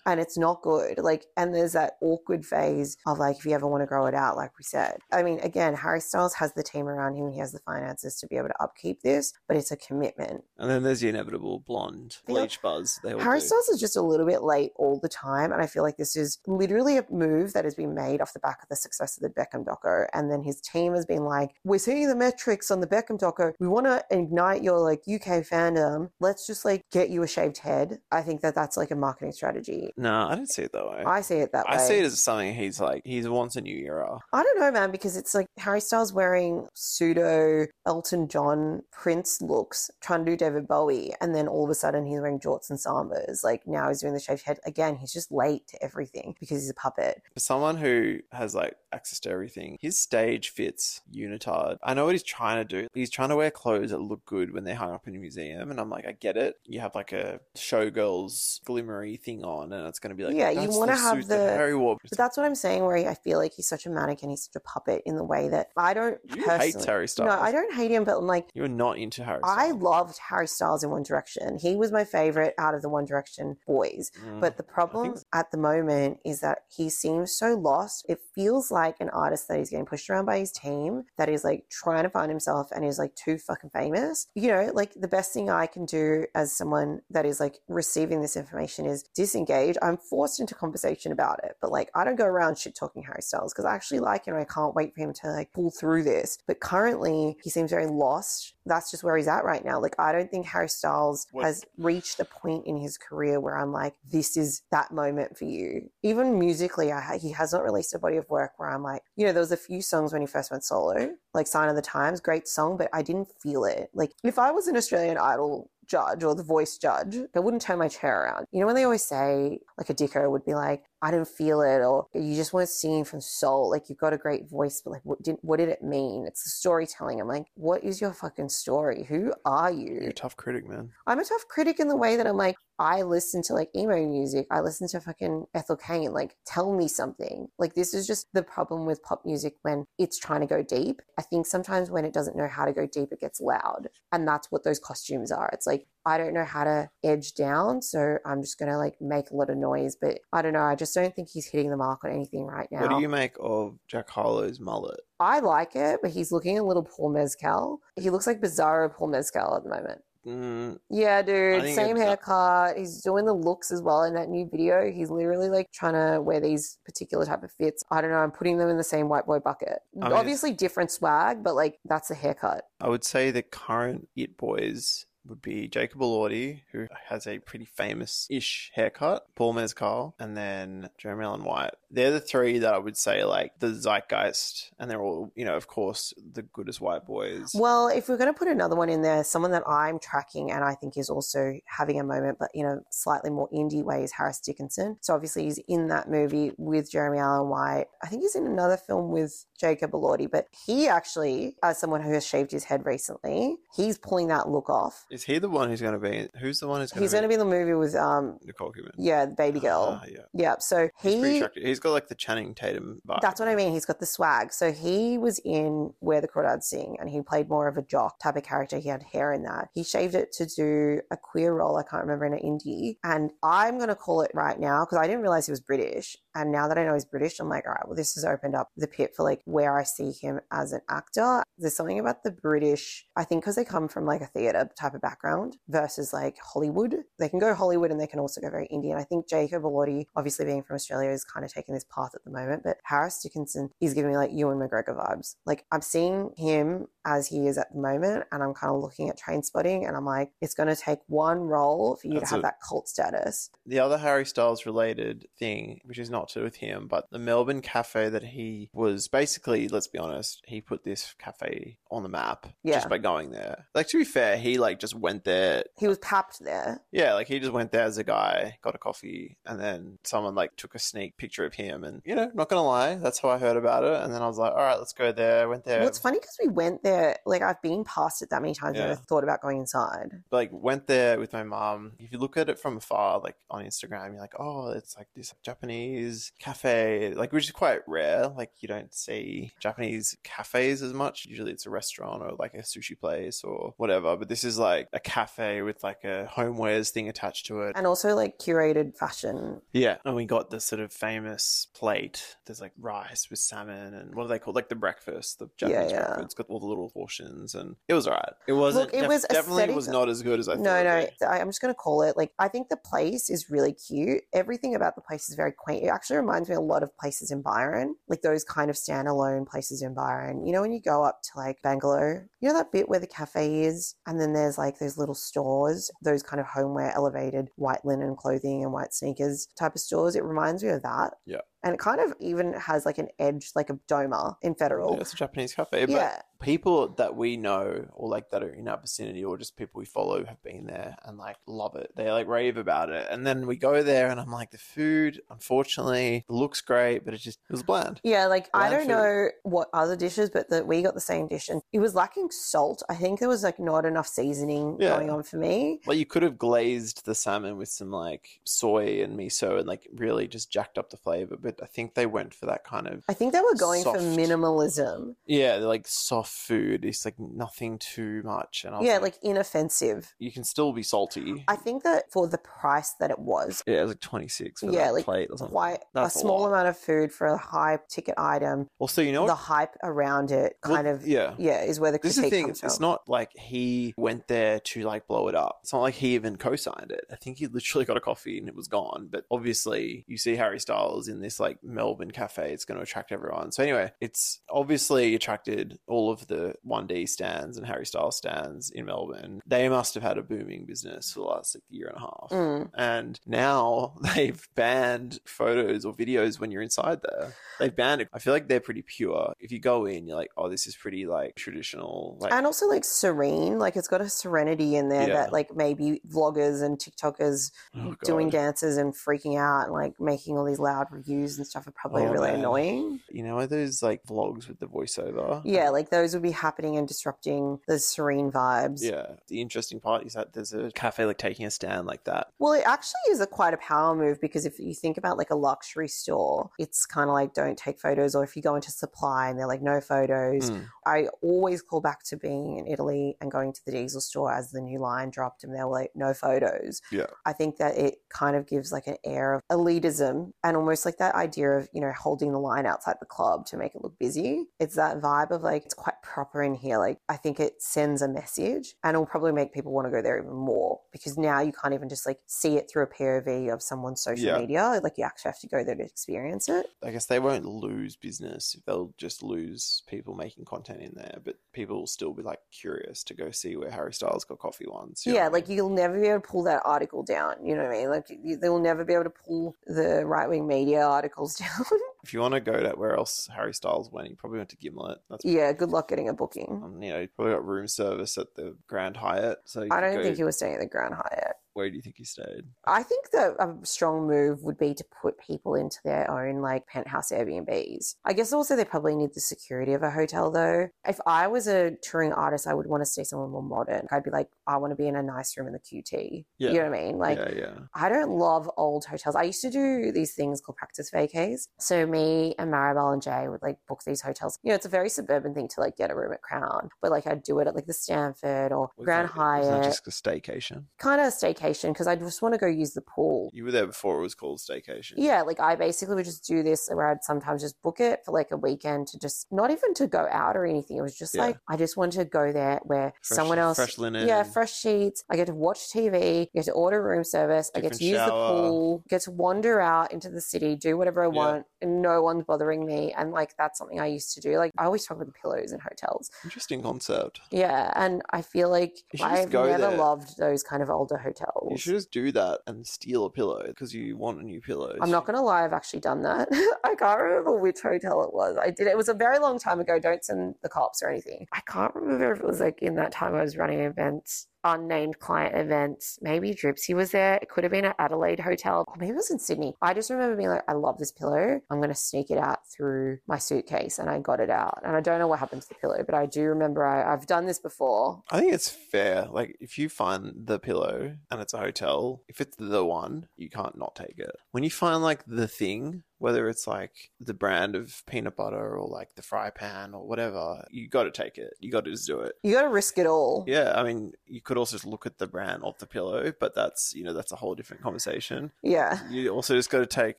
And it's not good. Like, and there's that awkward phase of like, if you ever want to grow it out, like we said. I mean, again, Harry Styles has the team around him. He has the finances to be able to upkeep this, but it's a commitment. And then there's the inevitable blonde bleach buzz. They Harry do. Styles is just a little bit late all the time, and I feel like this is literally a move that has been made off the back of the success of the Beckham doco. And then his team has been like, "We're seeing the metrics on the Beckham doco. We want to ignite your like UK fandom. Let's just like get you a shaved head." I think that that's like a marketing strategy. No, I don't see it that way. I see it that way. I see it as something he's like he wants a new era. I don't know, man, because it's like Harry Styles wearing pseudo Elton John Prince looks, trying to do David Bowie, and then all of a sudden he's wearing jorts and sambas. Like now he's doing the shaved head again. He's just late to everything because he's a puppet. For someone who has like access to everything, his stage fits unitard. I know what he's trying to do. He's trying to wear clothes that look good when they're hung up in a museum, and I'm like, I get it. You have like a showgirls glimmery thing on, and it's going to be like, Yeah, you wanna have the- Harry wore. But that's what I'm saying. Where I feel like he's such a mannequin, he's such a puppet in the way that I don't You hate Harry Styles. No, I don't hate him, but I'm like. You're not into Harry. Styles. I loved Harry Styles in One Direction. He was my favorite out of the One Direction boys. Mm. But the problem think- at the moment is that he seems so lost. It feels like an artist that is getting pushed around by his team that is like trying to find himself and is like too fucking famous. You know, like the best thing I can do as someone that is like receiving this information is disengage. I'm forced into conversation about it, but like I don't go around shit talking Harry Styles because I actually like him I can't wait for him to like pull through this. But currently he seems very lost. That's just where he's at right now. Like I don't think Harry Styles What- has reached a point in his career where I'm like, this is that moment for you. Even musically, I, he has not released a body of work where I'm like, you know, there was a few songs when he first went solo, like Sign of the Times, great song, but I didn't feel it. Like if I was an Australian Idol judge or the voice judge, I wouldn't turn my chair around. You know when they always say, like a Dicko would be like, I didn't feel it, or you just weren't singing from soul. Like you've got a great voice, but like, what did what did it mean? It's the storytelling. I'm like, what is your fucking story? Who are you? You're a tough critic, man. I'm a tough critic in the way that I'm like, I listen to like emo music. I listen to fucking Ethel Cain. Like, tell me something. Like, this is just the problem with pop music when it's trying to go deep. I think sometimes when it doesn't know how to go deep, it gets loud. And that's what those costumes are. It's like, I don't know how to edge down, so I'm just gonna like make a lot of noise. But I don't know. I just don't think he's hitting the mark on anything right now. What do you make of Jack Harlow's mullet? I like it, but he's looking a little Paul Mescal. He looks like Bizarro Paul Mescal at the moment. Mm, Yeah, dude. Same haircut. He's doing the looks as well in that new video. He's literally like trying to wear these particular type of fits. I don't know. I'm putting them in the same white boy bucket. I mean, Obviously, different swag, but like that's the haircut. I would say the current It Boys would be Jacob Elordi, who has a pretty famous-ish haircut, Paul Mescal, and then Jeremy Allen White. They're the three that I would say like the zeitgeist, and they're all, you know, of course, the goodest white boys. Well, if we're going to put another one in there, someone that I'm tracking and I think is also having a moment, but in a slightly more indie way, is Harris Dickinson. So obviously he's in that movie with Jeremy Allen White. I think he's in another film with Jacob Elordi, but he actually, as someone who has shaved his head recently, he's pulling that look off. Is he the one who's going to be? Who's the one who's going He's to going to be in the movie with, um, Nicole Kidman? yeah, the baby girl. Ah, yeah, Yeah, so he's pretty he. attractive. He's got like the Channing Tatum vibe. That's what I mean. He's got the swag. So he was in Where the Crawdads Sing and he played more of a jock type of character. He had hair in that. He shaved it to do a queer role. I can't remember in an indie. And I'm going to call it right now because I didn't realize he was British. And now that I know he's British, I'm like, all right, well, this has opened up the pit for like where I see him as an actor. There's something about the British, I think, because they come from like a theatre type of background versus like Hollywood. They can go Hollywood and they can also go very Indian. I think Jacob Elordi, obviously being from Australia, is kind of taking this path at the moment. But Harris Dickinson is giving me like Ewan McGregor vibes. Like I'm seeing him as he is at the moment, and I'm kind of looking at train spotting, and I'm like, it's going to take one role for you That's to have a- that cult status. The other Harry Styles related thing, which is not to do with him, but the Melbourne cafe that he was basically, let's be honest, he put this cafe on the map Yeah. just by going there. Like to be fair, he like just went there. He was papped there. Yeah, like he just went there as a guy, got a coffee, and then someone like took a sneak picture of him. And you know, not gonna lie, that's how I heard about it. And then I was like, all right, let's go there. Went there. Well, it's funny because we went there. Like I've been past it that many times. I Yeah. never thought about going inside. like went there with my mom. If you look at it from afar, like on Instagram, you're like, oh, it's like this Japanese cafe, like which is quite rare. Like you don't see Japanese cafes as much. Usually it's a restaurant or like a sushi place or whatever. But this is like a cafe with like a homewares thing attached to it. And also like curated fashion. Yeah, and we got the sort of famous plate. There's like rice with salmon and what are they called? Like the breakfast, the Japanese yeah. breakfast. It's got all the little portions, and it was alright. It wasn't. Look, it def- was definitely was not as good as I No, thought. no, it'd. I- I'm just going to call it like I think the place is really cute. Everything about the place is very quaint. It actually reminds me a lot of places in Byron, like those kind of standalone places in Byron. You know, when you go up to like Bangalow, you know that bit where the cafe is, and then there's like those little stores, those kind of homeware, elevated white linen clothing and white sneakers type of stores. It reminds me of that. Yeah. And it kind of even has like an edge, like a Doma in Federal. Yeah, it's a Japanese cafe. But Yeah. people that we know or like that are in our vicinity or just people we follow have been there and like love it. They like rave about it. And then we go there and I'm like, the food, unfortunately, looks great, but it just it was bland. Yeah, like I don't food. know what other dishes, but that we got the same dish, and it was lacking salt. I think there was like not enough seasoning Yeah. going on for me. Like you could have glazed the salmon with some like soy and miso and like really just jacked up the flavor, but I think they went for that kind of I think they were going for minimalism. yeah, like soft food. It's like nothing too much, and Yeah, like, like inoffensive. you can still be salty. I think that for the price that it was, yeah, it was like twenty six Yeah, like, plate or something. quite That's a a small lot. amount of food for a high ticket item. Also, you know The what? hype around it Well, kind of yeah. yeah is where the This is the thing. It's from. not like he went there to like blow it up. It's not like he even co-signed it. I think he literally got a coffee and it was gone. But obviously, you see Harry Styles in this like Melbourne cafe. It's going to attract everyone. So anyway, it's obviously attracted all of the 1D stands and Harry Styles stands in Melbourne. They must have had a booming business for the last like year and a half. Mm. And now they've banned photos or videos when you're inside there. They've banned it. I feel like they're pretty pure. If you go in, you're like, oh, this is pretty like traditional. Like, and also like serene, like it's got a serenity in there Yeah. that like maybe vloggers and TikTokers oh, doing dances and freaking out and like making all these loud reviews and stuff are probably Oh, really man. annoying. You know are those like vlogs with the voiceover? Yeah, like those would be happening and disrupting the serene vibes. Yeah. The interesting part is that there's a cafe like taking a stand like that. Well, it actually is a quite a power move because if you think about like a luxury store, it's kind of like don't take photos, or if you go into supply and they're like no photos. Mm. I always call back to being in Italy and going to the diesel store as the new line dropped and they were like no photos. Yeah. I think that it kind of gives like an air of elitism and almost like that idea of, you know, holding the line outside the club to make it look busy. It's that vibe of like, it's quite proper in here. Like, I think it sends a message and it'll probably make people want to go there even more because now you can't even just like see it through a POV of someone's social Yeah. media. Like, you actually have to go there to experience it. I guess they won't lose business. They'll just lose people making content in there, but people will still be like curious to go see where Harry Styles got coffee once. yeah, like mean? you'll never be able to pull that article down. You know what I mean? Like you, they will never be able to pull the right wing media articles down. if you want to go to where else Harry Styles went, he probably went to Gimlet. That's yeah, good luck getting a booking. um, you know, he probably got room service at the Grand Hyatt. So I don't think he was staying at the Grand Hyatt. Where do you think he stayed? I think that a strong move would be to put people into their own like penthouse Airbnbs. I guess also they probably need the security of a hotel though. If I was a touring artist, I would want to stay somewhere more modern. I'd be like, I want to be in a nice room in the QT. Yeah. You know what I mean? Like, yeah, yeah. I don't love old hotels. I used to do these things called practice vacays. So me and Maribel and Jay would like book these hotels. You know, it's a very suburban thing to like get a room at Crown, but like I'd do it at like the Stamford or Was Grand that- Hyatt, just a staycation? kind of a staycation because I just want to go use the pool. You were there before it was called staycation. Yeah, like I basically would just do this where I'd sometimes just book it for like a weekend to just not even to go out or anything. It was just Yeah. like I just wanted to go there where Fresh- someone else fresh linen. Yeah, fresh sheets. I get to watch TV, I get to order room service, I get to use the pool, get to wander out into the city, do whatever I Yeah. want, and no one's bothering me. And like that's something I used to do. Like I always talk about the pillows in hotels. Interesting concept. Yeah, and I feel like You should just I've never there. loved those kind of older hotels. You should just do that and steal a pillow because you want a new pillow. I'm not gonna lie, I've actually done that. I can't remember which hotel it was. I did it. It was a very long time ago. Don't send the cops or anything. I can't remember if it was like in that time I was running events, unnamed client events. Maybe Dripsy was there. It could have been at Adelaide Hotel. Or maybe it was in Sydney. I just remember being like, I love this pillow. I'm gonna sneak it out through my suitcase, and I got it out. And I don't know what happened to the pillow, but I do remember I, I've done this before. I think it's fair. Like, if you find the pillow and it's a hotel, if it's the one, you can't not take it. When you find like the thing, whether it's like the brand of peanut butter or like the fry pan or whatever, you got to take it. You got to just do it. You got to risk it all. Yeah, I mean, you could also just look at the brand of the pillow, but that's you know that's a whole different conversation. Yeah. You also just got to take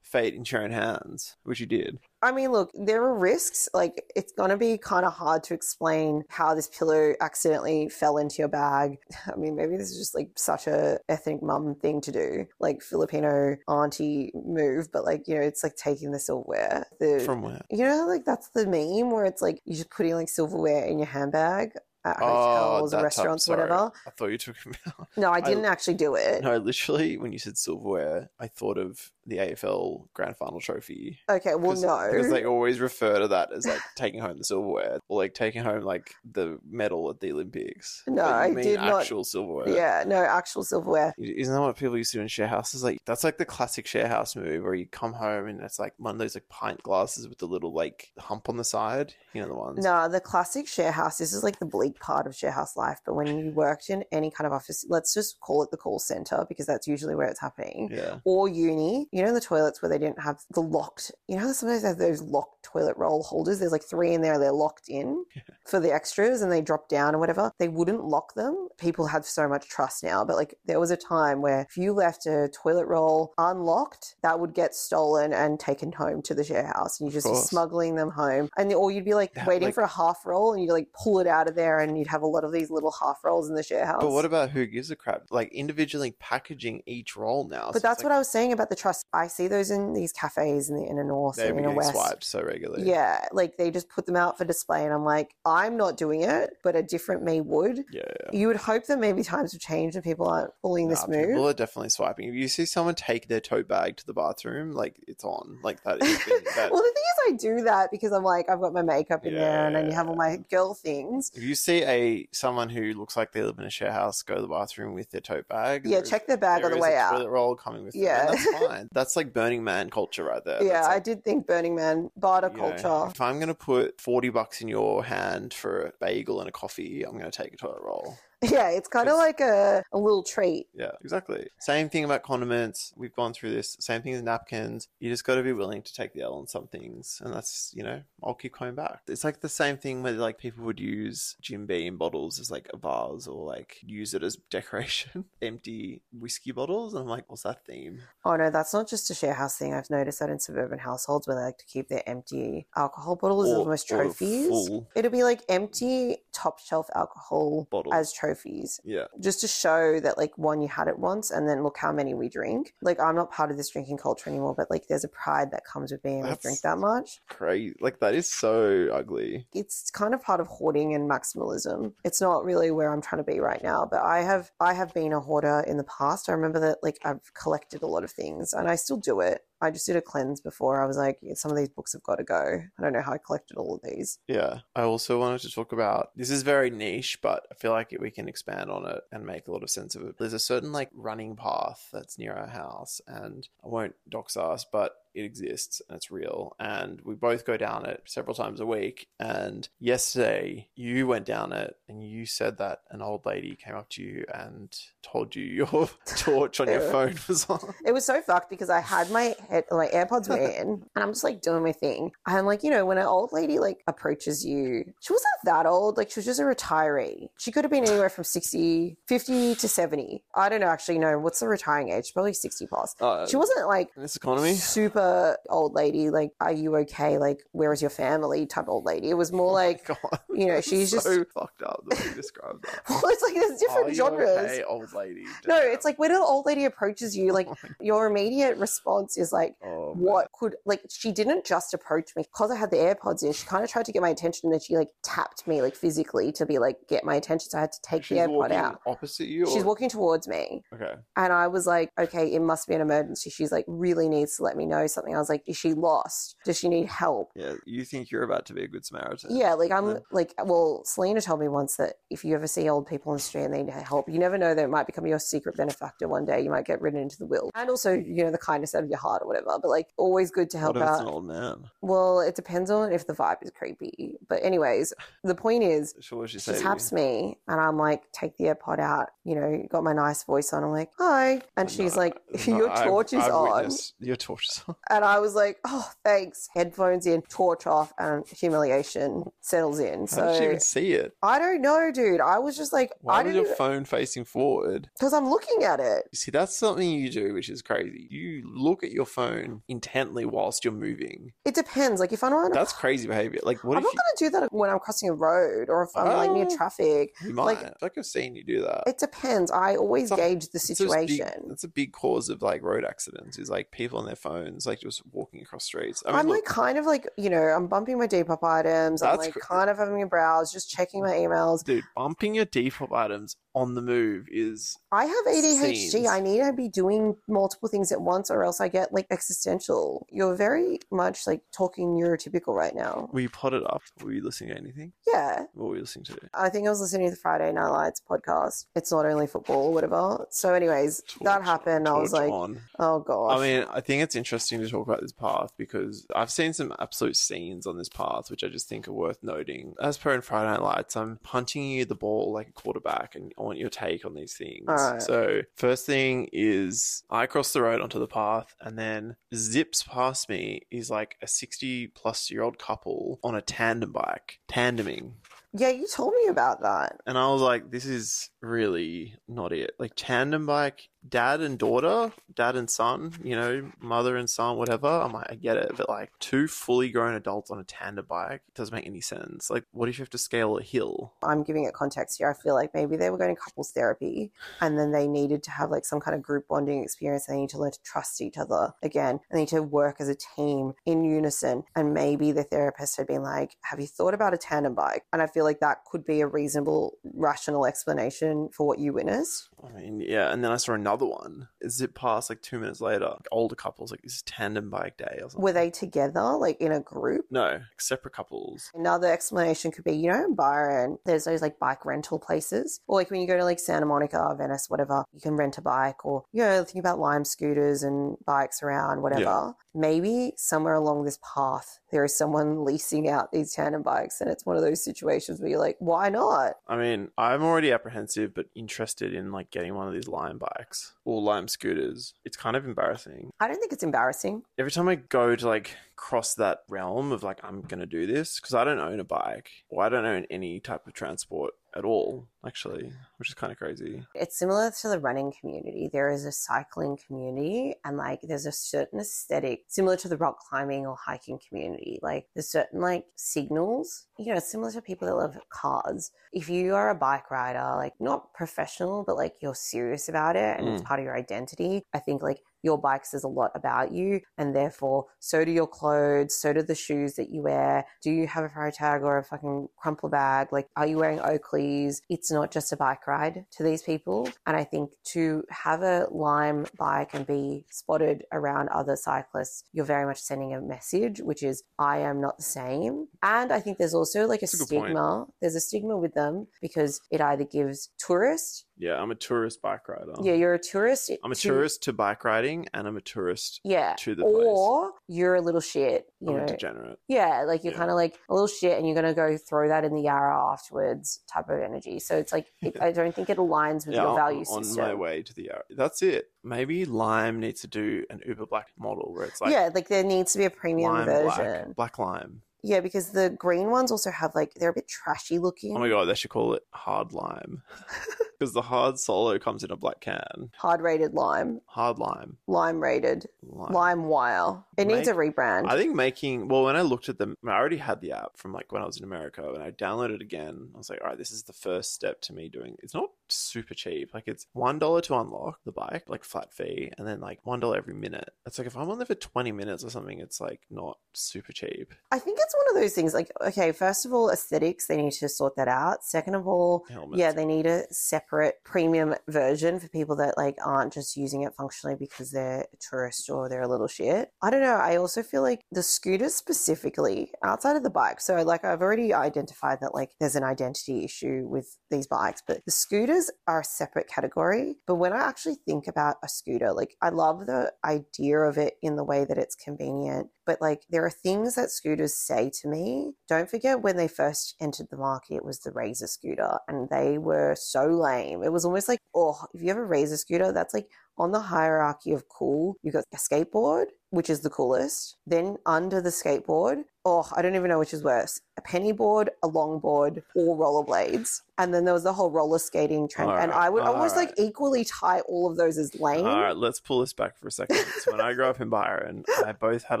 fate into your own hands, which you did. I mean, look, there are risks. Like, it's going to be kind of hard to explain how this pillow accidentally fell into your bag. I mean, maybe this is just like such a ethnic mum thing to do, like Filipino auntie move, but like, you know, it's like taking the silverware. The, From where? you know, like that's the meme where it's like you're just putting like silverware in your handbag at oh, hotels, Oh, that type- restaurants, whatever. I thought you took him out. No, I I- didn't actually do it. No, literally, when you said silverware, I thought of the AFL Grand Final trophy. Okay, well, Because- no. because they always refer to that as like taking home the silverware or like taking home like the medal at the Olympics. No, I did not- actual silverware. yeah, no, actual silverware. Isn't that what people used to do in share houses? Like that's like the classic share house movie where you come home and it's like one of those like pint glasses with the little like hump on the side. You know the ones. No, the classic share house. This is like the bleak part of share house life. But when you worked in any kind of office, let's just call it the call center because that's usually where it's happening. Yeah. Or uni, you know, the toilets where they didn't have the locked, you know, sometimes they have those locked toilet roll holders. There's like three in there, they're locked in for the extras and they drop down or whatever. They wouldn't lock them. People have so much trust now. But like there was a time where if you left a toilet roll unlocked, that would get stolen and taken home to the share house. And you just be smuggling them home. And or you'd be like Yeah, waiting like- for a half roll and you'd like pull it out of there and you'd have a lot of these little half rolls in the share house. But what about who gives a crap? Like individually packaging each roll now. But that's what I was saying about the trust. I see those in these cafes in the inner north They're and inner west. swiped so regularly. Yeah, like they just put them out for display, and I'm like, I'm not doing it, but a different me would. Yeah. yeah. You would hope that maybe times have changed and people aren't pulling this Nah, move. People are definitely swiping. If you see someone take their tote bag to the bathroom, like it's on. Like that is being, that. well, the thing is, I do that because I'm like, I've got my makeup in there, and then you have all my girl things. if you see a someone who looks like they live in a share house go to the bathroom with their tote bag, Yeah, check their bag on the way out. toilet roll coming with them, Yeah. and that's fine. That's like Burning Man culture right there. yeah, That's I like, did think Burning Man barter you know, culture. if I'm going to put 40 bucks in your hand for a bagel and a coffee, I'm going to take a toilet roll. Yeah, it's kind of like a, a little treat. Yeah, exactly. Same thing about condiments. We've gone through this. Same thing as napkins. You just got to be willing to take the L on some things. And that's, you know, I'll keep coming back. It's like the same thing where like people would use Jim Beam bottles as like a vase or like use it as decoration. Empty whiskey bottles. And I'm like, what's that theme? Oh no, that's not just a share house thing. I've noticed that in suburban households where they like to keep their empty alcohol bottles as Or- almost trophies. It'll be like empty top shelf alcohol Bottles. as trophies. Yeah. Just to show that like one you had it once and then look how many we drink. Like I'm not part of this drinking culture anymore, but like there's a pride that comes with being able to drink that much. Crazy. Like that is so ugly. it's kind of part of hoarding and maximalism. It's not really where I'm trying to be right now, but I have I have been a hoarder in the past. I remember that like I've collected a lot of things and I still do it. I just did a cleanse before. I was like, "Yeah, some of these books have got to go. I don't know how I collected all of these. Yeah. I also wanted to talk about this is very niche, but I feel like we can expand on it and make a lot of sense of it. There's a certain like running path that's near our house, and I won't dox us, but it exists and it's real. And we both go down it several times a week. And yesterday, you went down it and you said that an old lady came up to you and told you your torch on your phone was on. It was so fucked because I had my head, my AirPods were in, and I'm just like doing my thing. And I'm like, you know, when an old lady like approaches you, she wasn't that old. Like, she was just a retiree. She could have been anywhere from 60, 50 to 70. I don't know actually know what's the retiring age. Probably 60 plus. Uh, She wasn't like in this economy. super old lady, like, are you okay? Like, where is your family type old lady. It was more oh like, Oh God. you know, she's just, so fucked up the way you described that. well, it's like there's different Are genres. okay, old lady? No, it's like when an old lady approaches you, oh like, your immediate response is like, Oh, man. what could like she didn't just approach me because I had the AirPods in. She kind of tried to get my attention, and then she like tapped me like physically to be like get my attention. So I had to take She's the AirPod out. opposite you. She's or- walking towards me, Okay. and I was like, okay, it must be an emergency. She's like really needs to let me know something. I was like, is she lost? Does she need help? Yeah, you think you're about to be a good Samaritan. Yeah, like I'm like, well, Selena told me once that if you ever see old people on the street and they need help, you never know that it might become your secret benefactor one day. You might get written into the will, and also you know the kindness out of your heart or whatever. But like, always good to help What if it's out. an old man? Well, it depends on if the vibe is creepy. But anyways, the point is would she she taps me and I'm like, take the AirPod out, you know, got my nice voice on. I'm like, hi. And No, she's like, your I've- torch is I've on. witnessed- Your torch is on. And I was like, oh, thanks. Headphones in, torch off, and humiliation settles in. So How did she So even see it? I don't know, dude. I was just like, Why I was your phone facing forward? because I'm looking at it. You see, that's something you do, which is crazy. You look at your phone intently whilst you're moving. It depends. Like if I'm on, That's crazy behavior. Like, what I'm not you, gonna do that when I'm crossing a road or if I'm like near Oh. traffic. you might? like- like I've seen you do that. It depends. I always a- gauge the It's a big- situation. That's a big cause of like road accidents. Is like people on their phones, like just walking across streets. I mean, am like kind of like you know I'm bumping my Depop items. I'm like cr- kind of having a browse, just checking my emails. dude, bumping your Depop items on the move is I have ADHD. Scenes. I need to be doing multiple things at once, or else I get like existential. You're very much like talking neurotypical right now. Were you potted up? Were you listening to anything? Yeah, What were you listening to? I think I was listening to the Friday Night Lights podcast. It's not only football whatever. So, anyways, that happened. I was like, on. oh gosh. I mean, I think it's interesting to talk about this path because I've seen some absolute scenes on this path, which I just think are worth noting. As per in Friday Night Lights, I'm punching you the ball like a quarterback, and I want your take on these things. Alright. So, first thing is I cross the road onto the path, and then zips past me is like a 60 plus year old couple on a tandem bike, tandeming. yeah, you told me about that. And I was like, this is really not it. Like tandem bike, dad and daughter, dad and son, you know, mother and son, whatever. I'm like, I get it. But like two fully grown adults on a tandem bike doesn't make any sense. Like, what if you have to scale a hill? I'm giving it context here. I feel like maybe they were going to couples therapy and then they needed to have like some kind of group bonding experience. They need to learn to trust each other again. They need to work as a team in unison. And maybe the therapist had been like, Have you thought about a tandem bike? And I feel feel like that could be a reasonable, rational explanation for what you witnessed. I mean, yeah. And then I saw another one. It zip past like two minutes later. Like, older couples, like this tandem bike day or something. Were they together, like in a group? No, like, separate couples. Another explanation could be, you know, in Byron, there's those like bike rental places. Or like when you go to like Santa Monica, Venice, whatever, you can rent a bike or, you know, think about Lime scooters and bikes around, whatever. Yeah. Maybe somewhere along this path, there is someone leasing out these tandem bikes. And it's one of those situations where you're like, why not? I mean, I'm already apprehensive, but interested in like getting one of these Lime bikes or Lime scooters. It's kind of embarrassing. I don't think it's embarrassing. Every time I go to like cross that realm of like, I'm going to do this, because I don't own a bike or I don't own any type of transport at all, actually, which is kind of crazy. It's similar to the running community. There is a cycling community, and like there's a certain aesthetic similar to the rock climbing or hiking community. Like there's certain like signals, you know, similar to people that love cars. If you are a bike rider, like not professional, but like you're serious about it and it's Mm. part of your identity, I think like your bike says a lot about you, and therefore, so do your clothes, so do the shoes that you wear. Do you have a Freitag or a fucking Crumpler bag? Like, are you wearing Oakleys? It's not just a bike ride to these people. And I think to have a Lime bike and be spotted around other cyclists, you're very much sending a message, which is, I am not the same. And I think there's also like a That's a stigma. There's a stigma with them because it either gives tourists, Yeah, I'm a tourist bike rider. yeah, you're a tourist. I'm a to- tourist to bike riding and I'm a tourist yeah. to the place. or you're a little shit, you I'm know. a degenerate. Yeah, like you're Yeah. kind of like a little shit and you're going to go throw that in the Yarra afterwards type of energy. So it's like, it, I don't think it aligns with Yeah, your on- value on system. my way to the Yarra. That's it. Maybe Lime needs to do an Uber Black model where it's like yeah, like there needs to be a premium lime version. black, black lime. Yeah, because the green ones also have like, they're a bit trashy looking. Oh my god, they should call it hard lime because the hard solo comes in a black can. Hard rated lime, Hard lime. lime rated, Lime. LimeWire. It needs a rebrand. I think making well when I looked at them, I already had the app from like when I was in America, and I downloaded it again. I was like, all right, this is the first step to me doing. It's not super cheap. Like it's one dollar to unlock the bike, like flat fee, and then like one dollar every minute. It's like if I'm on there for twenty minutes or something, it's like not super cheap. I think it's one of those things like, okay, first of all, aesthetics, they need to sort that out. Second of all, Helmets. Yeah, they need a separate premium version for people that like aren't just using it functionally because they're a tourist or they're a little shit. I don't know. I also feel like the scooters specifically outside of the bike. So like I've already identified that like there's an identity issue with these bikes, but the scooters are a separate category. But when I actually think about a scooter, like I love the idea of it in the way that it's convenient, but like there are things that scooters say to me. Don't forget when they first entered the market, it was the Razor scooter, and they were so lame. It was almost like, oh, if you have a Razor scooter, that's like on the hierarchy of cool. You've got a skateboard, which is the coolest. Then under the skateboard, oh, I don't even know which is worse a penny board, a longboard, or rollerblades. And then there was the whole roller skating trend. and I would almost like equally tie all of those as lame. All right, let's pull this back for a second. So when I grew up in Byron, I both had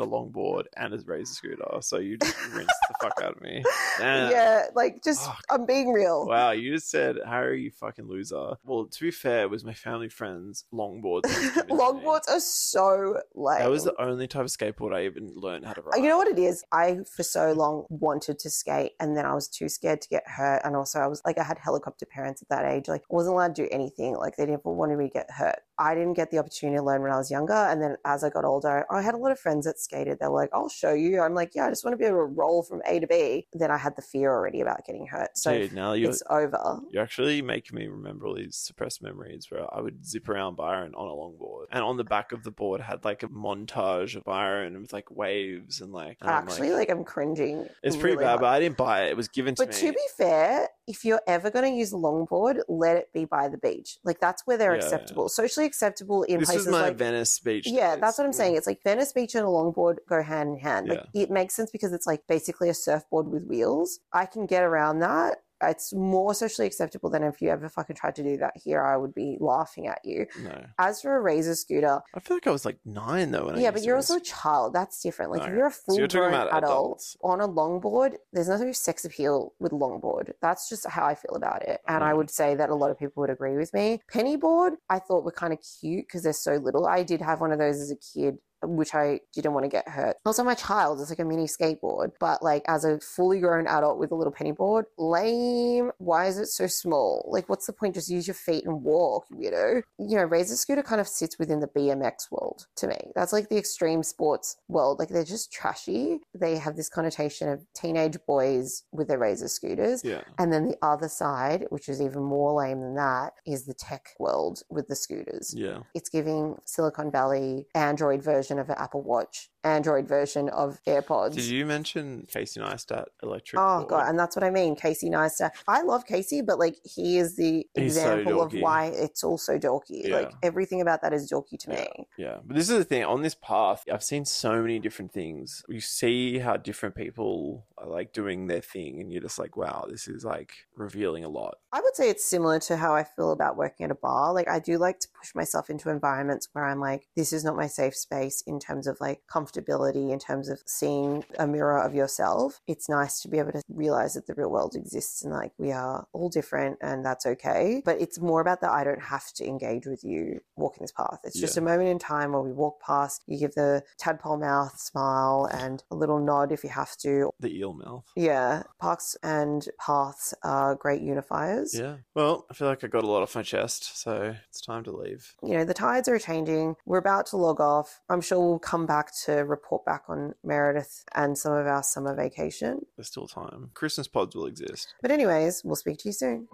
a longboard and a razor scooter. So you just rinsed the fuck out of me. Damn. Yeah, like just Fuck. I'm being real. Wow, you just said, Harry, you fucking loser. Well, to be fair, it was my family friend's longboard. that was given. Longboards are so lame. That was the only type of skateboard I even learned how to ride. You know what it is? I for so long wanted to skate and then I was too scared to get hurt. And also I was like I had helicopter parents at that age. Like I wasn't allowed to do anything. Like they never wanted me to get hurt. I didn't get the opportunity to learn when I was younger. And then as I got older, I had a lot of friends that skated. They were like, I'll show you. I'm like, yeah, I just want to be able to roll from A to B. Then I had the fear already about getting hurt. So Dude, now you're, it's over. you're actually making me remember all these suppressed memories where I would zip around Byron on a longboard. And on the back of the board had like a montage of Byron with like waves and like. and I'm Actually, like, I'm cringing. it's pretty really bad, hard. but I didn't buy it. It was given to But me. But to be fair, if you're ever going to use a longboard, let it be by the beach. Like that's where they're Yeah, acceptable, socially acceptable in this places was my like. Venice beach. yeah, days. that's what I'm saying. It's like Venice Beach and a longboard go hand in hand. Like it makes sense because it's like basically a surfboard with wheels. I can get around that. It's more socially acceptable than if you ever fucking tried to do that here. I would be laughing at you. No, As for a razor scooter, I feel like I was like nine though. When yeah, but you're also a child. That's different. Like if you're a So full you're grown adult adults. on a longboard, there's no sex appeal with longboard. That's just how I feel about it. And I Mm. would say that a lot of people would agree with me. Pennyboard, I thought were kind of cute because they're so little. I did have one of those as a kid which I didn't want to get hurt. Also, my child is like a mini skateboard, but like as a fully grown adult with a little penny board, lame. Why is it so small? Like, what's the point? Just use your feet and walk, you weirdo. You know, Razor Scooter kind of sits within the BMX world to me. That's like the extreme sports world. Like, they're just trashy. They have this connotation of teenage boys with their Razor scooters. Yeah. And then the other side, which is even more lame than that, is the tech world with the scooters. Yeah. It's giving Silicon Valley Android version of an Apple Watch, Android version of AirPods. Did you mention Casey Neistat electric? Oh board? god, and that's what I mean. Casey Neistat. I love Casey, but like he is the He's so example of why it's also dorky. Yeah. Like everything about that is dorky to Yeah. me. Yeah, but this is the thing. On this path, I've seen so many different things. You see how different people are like doing their thing, and you're just like, wow, this is like revealing a lot. I would say it's similar to how I feel about working at a bar. Like I do like to push myself into environments where I'm like, this is not my safe space in terms of like comfortability, in terms of seeing a mirror of yourself. It's nice to be able to realize that the real world exists and like we are all different and that's okay. But it's more about that I don't have to engage with you walking this path. It's just Yeah. a moment in time where we walk past, you give the tadpole mouth smile and a little nod if you have to. The eel mouth. Yeah, parks and paths are great unifiers. Yeah. Well, I feel like I got a lot off my chest, so it's time to leave. you know, the tides are changing. We're about to log off. I'm sure we'll come back to report back on Meredith and some of our summer vacation. There's still time. Christmas pods will exist. But, anyways, we'll speak to you soon.